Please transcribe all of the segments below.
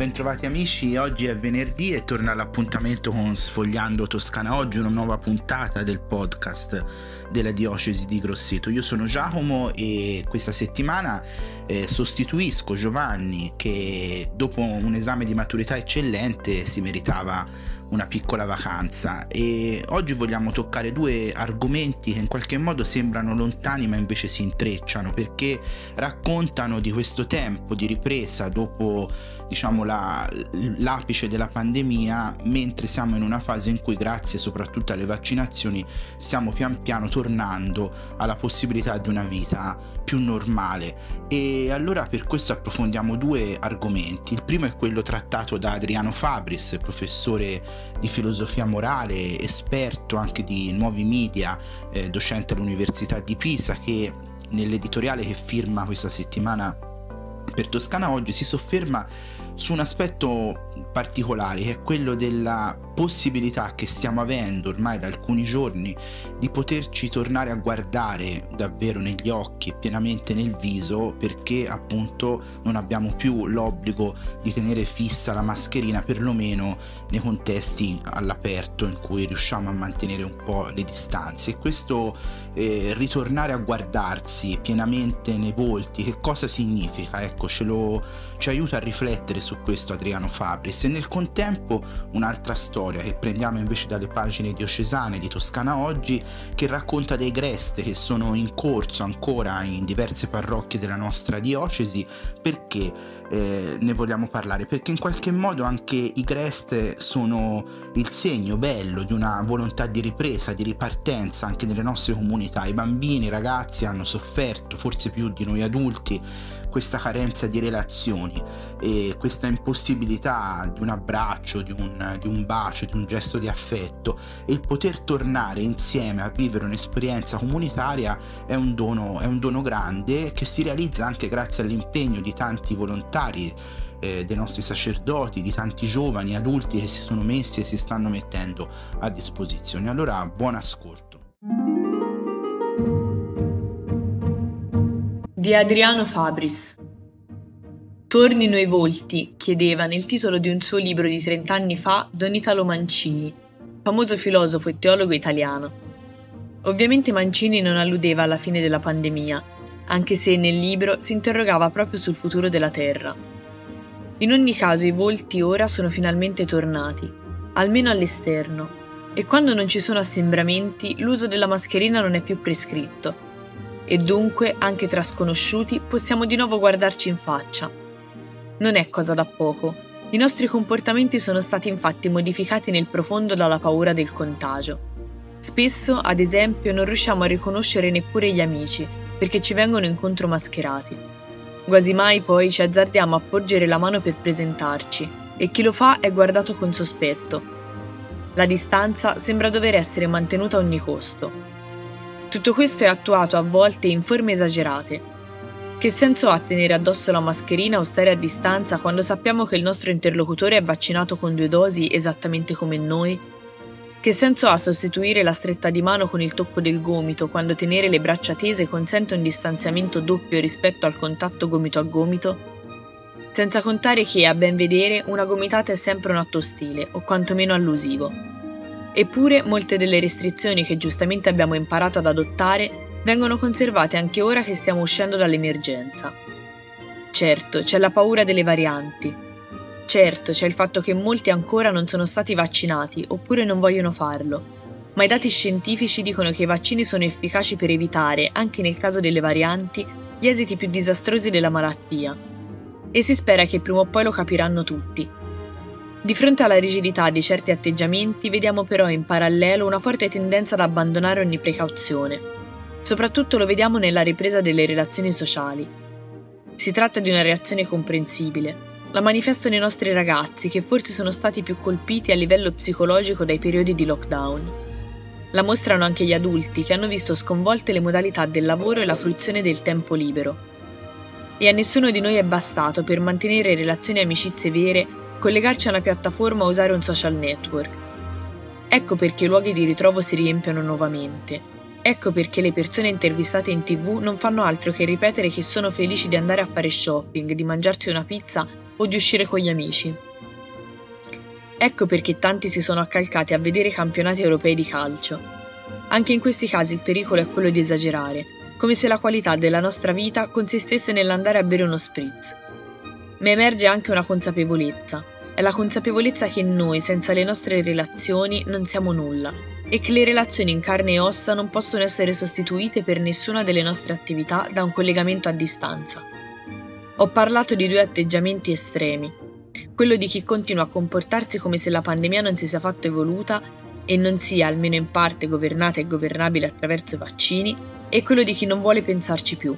bentrovati amici, oggi è venerdì e torna l'appuntamento con Sfogliando Toscana. Oggi, una nuova puntata del podcast della diocesi di Grosseto. Io sono Giacomo e questa settimana eh, sostituisco Giovanni che dopo un esame di maturità eccellente si meritava una piccola vacanza. E oggi vogliamo toccare due argomenti che in qualche modo sembrano lontani ma invece si intrecciano perché raccontano di questo tempo di ripresa dopo diciamo la, l'apice della pandemia mentre siamo in una fase in cui grazie soprattutto alle vaccinazioni stiamo pian piano tornando alla possibilità di una vita più normale. E allora per questo approfondiamo due argomenti. Il primo è quello trattato da Adriano Fabris professore di filosofia morale esperto anche di nuovi media eh, docente all'università di Pisa che nell'editoriale che firma questa settimana per Toscana oggi si sofferma su un aspetto particolare che è quello della possibilità che stiamo avendo ormai da alcuni giorni di poterci tornare a guardare davvero negli occhi e pienamente nel viso perché appunto non abbiamo più l'obbligo di tenere fissa la mascherina perlomeno nei contesti all'aperto in cui riusciamo a mantenere un po' le distanze. E questo eh, ritornare a guardarsi pienamente nei volti che cosa significa? Ecco ce lo ci aiuta a riflettere su questo Adriano Fabris e nel contempo un'altra storia che prendiamo invece dalle pagine diocesane di Toscana Oggi che racconta dei Greste che sono in corso ancora in diverse parrocchie della nostra diocesi perché eh, ne vogliamo parlare perché in qualche modo anche i Greste sono il segno bello di una volontà di ripresa, di ripartenza anche nelle nostre comunità. I bambini, i ragazzi hanno sofferto, forse più di noi adulti, questa carenza di relazioni e questa impossibilità di un abbraccio, di un, di un bacio, di un gesto di affetto e il poter tornare insieme a vivere un'esperienza comunitaria è un dono, è un dono grande che si realizza anche grazie all'impegno di tanti volontari eh, dei nostri sacerdoti, di tanti giovani adulti che si sono messi e si stanno mettendo a disposizione. Allora, buon ascolto. Di Adriano Fabris. Tornino i volti, chiedeva nel titolo di un suo libro di trent'anni fa Don Italo Mancini, famoso filosofo e teologo italiano. Ovviamente Mancini non alludeva alla fine della pandemia, anche se nel libro si interrogava proprio sul futuro della Terra. In ogni caso i volti ora sono finalmente tornati, almeno all'esterno, e quando non ci sono assembramenti l'uso della mascherina non è più prescritto e dunque anche tra sconosciuti possiamo di nuovo guardarci in faccia. Non è cosa da poco. I nostri comportamenti sono stati infatti modificati nel profondo dalla paura del contagio. Spesso, ad esempio, non riusciamo a riconoscere neppure gli amici, perché ci vengono incontro mascherati. Quasi mai poi ci azzardiamo a porgere la mano per presentarci, e chi lo fa è guardato con sospetto. La distanza sembra dover essere mantenuta a ogni costo, tutto questo è attuato a volte in forme esagerate. Che senso ha tenere addosso la mascherina o stare a distanza quando sappiamo che il nostro interlocutore è vaccinato con due dosi esattamente come noi? Che senso ha sostituire la stretta di mano con il tocco del gomito quando tenere le braccia tese consente un distanziamento doppio rispetto al contatto gomito a gomito? Senza contare che, a ben vedere, una gomitata è sempre un atto ostile, o quantomeno allusivo. Eppure molte delle restrizioni che giustamente abbiamo imparato ad adottare vengono conservate anche ora che stiamo uscendo dall'emergenza. Certo, c'è la paura delle varianti. Certo, c'è il fatto che molti ancora non sono stati vaccinati oppure non vogliono farlo. Ma i dati scientifici dicono che i vaccini sono efficaci per evitare, anche nel caso delle varianti, gli esiti più disastrosi della malattia. E si spera che prima o poi lo capiranno tutti, di fronte alla rigidità di certi atteggiamenti vediamo però in parallelo una forte tendenza ad abbandonare ogni precauzione. Soprattutto lo vediamo nella ripresa delle relazioni sociali. Si tratta di una reazione comprensibile. La manifestano i nostri ragazzi che forse sono stati più colpiti a livello psicologico dai periodi di lockdown. La mostrano anche gli adulti che hanno visto sconvolte le modalità del lavoro e la fruizione del tempo libero. E a nessuno di noi è bastato per mantenere relazioni e amicizie vere collegarci a una piattaforma o usare un social network. Ecco perché i luoghi di ritrovo si riempiono nuovamente. Ecco perché le persone intervistate in tv non fanno altro che ripetere che sono felici di andare a fare shopping, di mangiarsi una pizza o di uscire con gli amici. Ecco perché tanti si sono accalcati a vedere i campionati europei di calcio. Anche in questi casi il pericolo è quello di esagerare, come se la qualità della nostra vita consistesse nell'andare a bere uno spritz. Ma emerge anche una consapevolezza. È la consapevolezza che noi, senza le nostre relazioni, non siamo nulla e che le relazioni in carne e ossa non possono essere sostituite per nessuna delle nostre attività da un collegamento a distanza. Ho parlato di due atteggiamenti estremi, quello di chi continua a comportarsi come se la pandemia non si sia fatto evoluta e non sia, almeno in parte, governata e governabile attraverso i vaccini, e quello di chi non vuole pensarci più.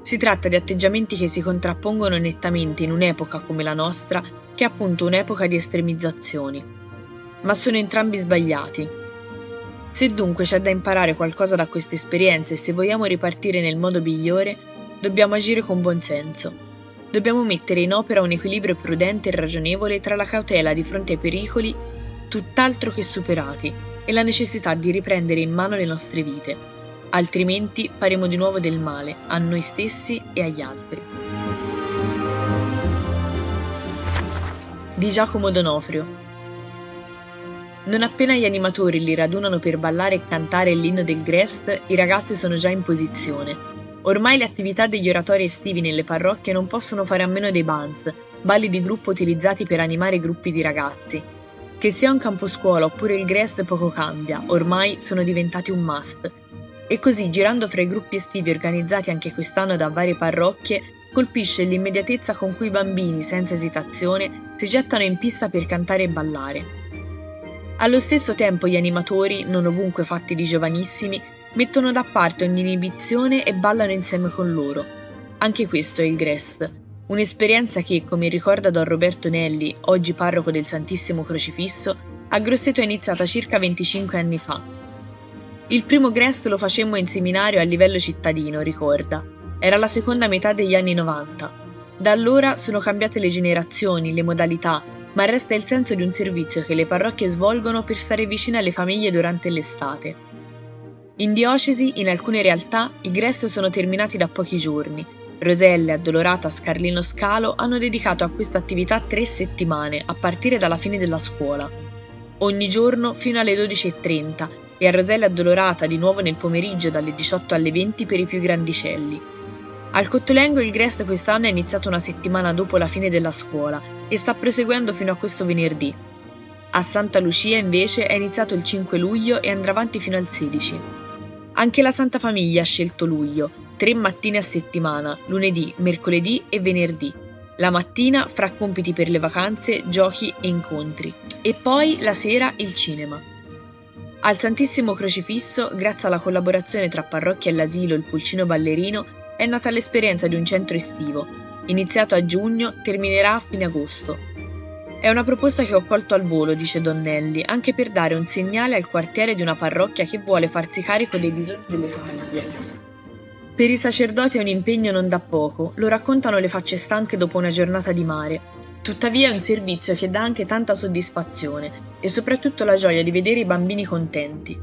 Si tratta di atteggiamenti che si contrappongono nettamente in un'epoca come la nostra, che è appunto un'epoca di estremizzazioni. Ma sono entrambi sbagliati. Se dunque c'è da imparare qualcosa da queste esperienze e se vogliamo ripartire nel modo migliore, dobbiamo agire con buon senso dobbiamo mettere in opera un equilibrio prudente e ragionevole tra la cautela di fronte ai pericoli tutt'altro che superati e la necessità di riprendere in mano le nostre vite, altrimenti faremo di nuovo del male a noi stessi e agli altri. Di Giacomo Donofrio Non appena gli animatori li radunano per ballare e cantare l'inno del Grest, i ragazzi sono già in posizione Ormai le attività degli oratori estivi nelle parrocchie non possono fare a meno dei bands, balli di gruppo utilizzati per animare gruppi di ragazzi. Che sia un campo scuola oppure il Grest poco cambia, ormai sono diventati un must. E così, girando fra i gruppi estivi organizzati anche quest'anno da varie parrocchie, colpisce l'immediatezza con cui i bambini, senza esitazione, si gettano in pista per cantare e ballare. Allo stesso tempo gli animatori, non ovunque fatti di giovanissimi, mettono da parte ogni inibizione e ballano insieme con loro. Anche questo è il Grest, un'esperienza che, come ricorda Don Roberto Nelli, oggi parroco del Santissimo Crocifisso, a Grosseto è iniziata circa 25 anni fa. Il primo Grest lo facemmo in seminario a livello cittadino, ricorda. Era la seconda metà degli anni 90. Da allora sono cambiate le generazioni, le modalità, ma resta il senso di un servizio che le parrocchie svolgono per stare vicine alle famiglie durante l'estate. In diocesi, in alcune realtà, i grest sono terminati da pochi giorni. Roselle, Addolorata, Scarlino Scalo hanno dedicato a questa attività tre settimane, a partire dalla fine della scuola. Ogni giorno fino alle 12.30 e a Roselle Addolorata di nuovo nel pomeriggio dalle 18 alle 20 per i più grandicelli. Al Cottolengo il Grest quest'anno è iniziato una settimana dopo la fine della scuola e sta proseguendo fino a questo venerdì. A Santa Lucia invece è iniziato il 5 luglio e andrà avanti fino al 16. Anche la Santa Famiglia ha scelto luglio, tre mattine a settimana, lunedì, mercoledì e venerdì. La mattina fra compiti per le vacanze, giochi e incontri. E poi la sera il cinema. Al Santissimo Crocifisso, grazie alla collaborazione tra parrocchia e l'asilo Il Pulcino Ballerino, è nata l'esperienza di un centro estivo. Iniziato a giugno, terminerà a fine agosto. È una proposta che ho colto al volo, dice Donnelli, anche per dare un segnale al quartiere di una parrocchia che vuole farsi carico dei bisogni delle famiglie. Per i sacerdoti è un impegno non da poco, lo raccontano le facce stanche dopo una giornata di mare. Tuttavia è un servizio che dà anche tanta soddisfazione e soprattutto la gioia di vedere i bambini contenti.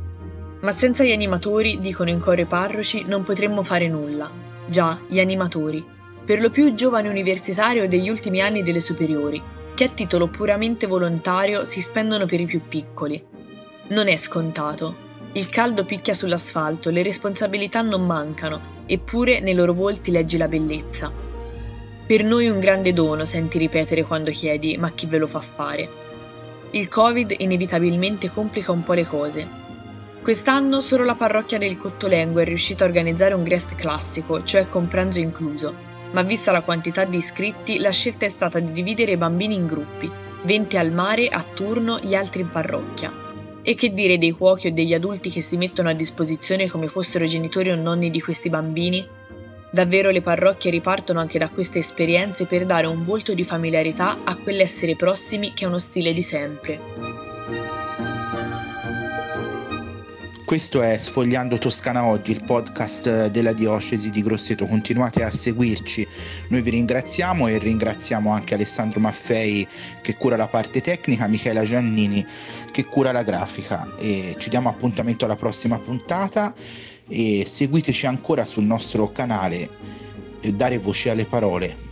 Ma senza gli animatori, dicono in coro i parroci, non potremmo fare nulla. Già, gli animatori, per lo più giovani universitari o degli ultimi anni delle superiori, che a titolo puramente volontario si spendono per i più piccoli. Non è scontato. Il caldo picchia sull'asfalto, le responsabilità non mancano, eppure nei loro volti leggi la bellezza. Per noi un grande dono, senti ripetere quando chiedi ma chi ve lo fa fare. Il Covid inevitabilmente complica un po' le cose. Quest'anno solo la parrocchia del Cottolengo è riuscita a organizzare un Grest classico, cioè con pranzo incluso ma vista la quantità di iscritti, la scelta è stata di dividere i bambini in gruppi, 20 al mare a turno, gli altri in parrocchia. E che dire dei cuochi o degli adulti che si mettono a disposizione come fossero genitori o nonni di questi bambini? Davvero le parrocchie ripartono anche da queste esperienze per dare un volto di familiarità a quell'essere prossimi che è uno stile di sempre. Questo è Sfogliando Toscana Oggi, il podcast della diocesi di Grosseto. Continuate a seguirci, noi vi ringraziamo e ringraziamo anche Alessandro Maffei che cura la parte tecnica, Michela Giannini che cura la grafica e ci diamo appuntamento alla prossima puntata e seguiteci ancora sul nostro canale Dare voce alle parole.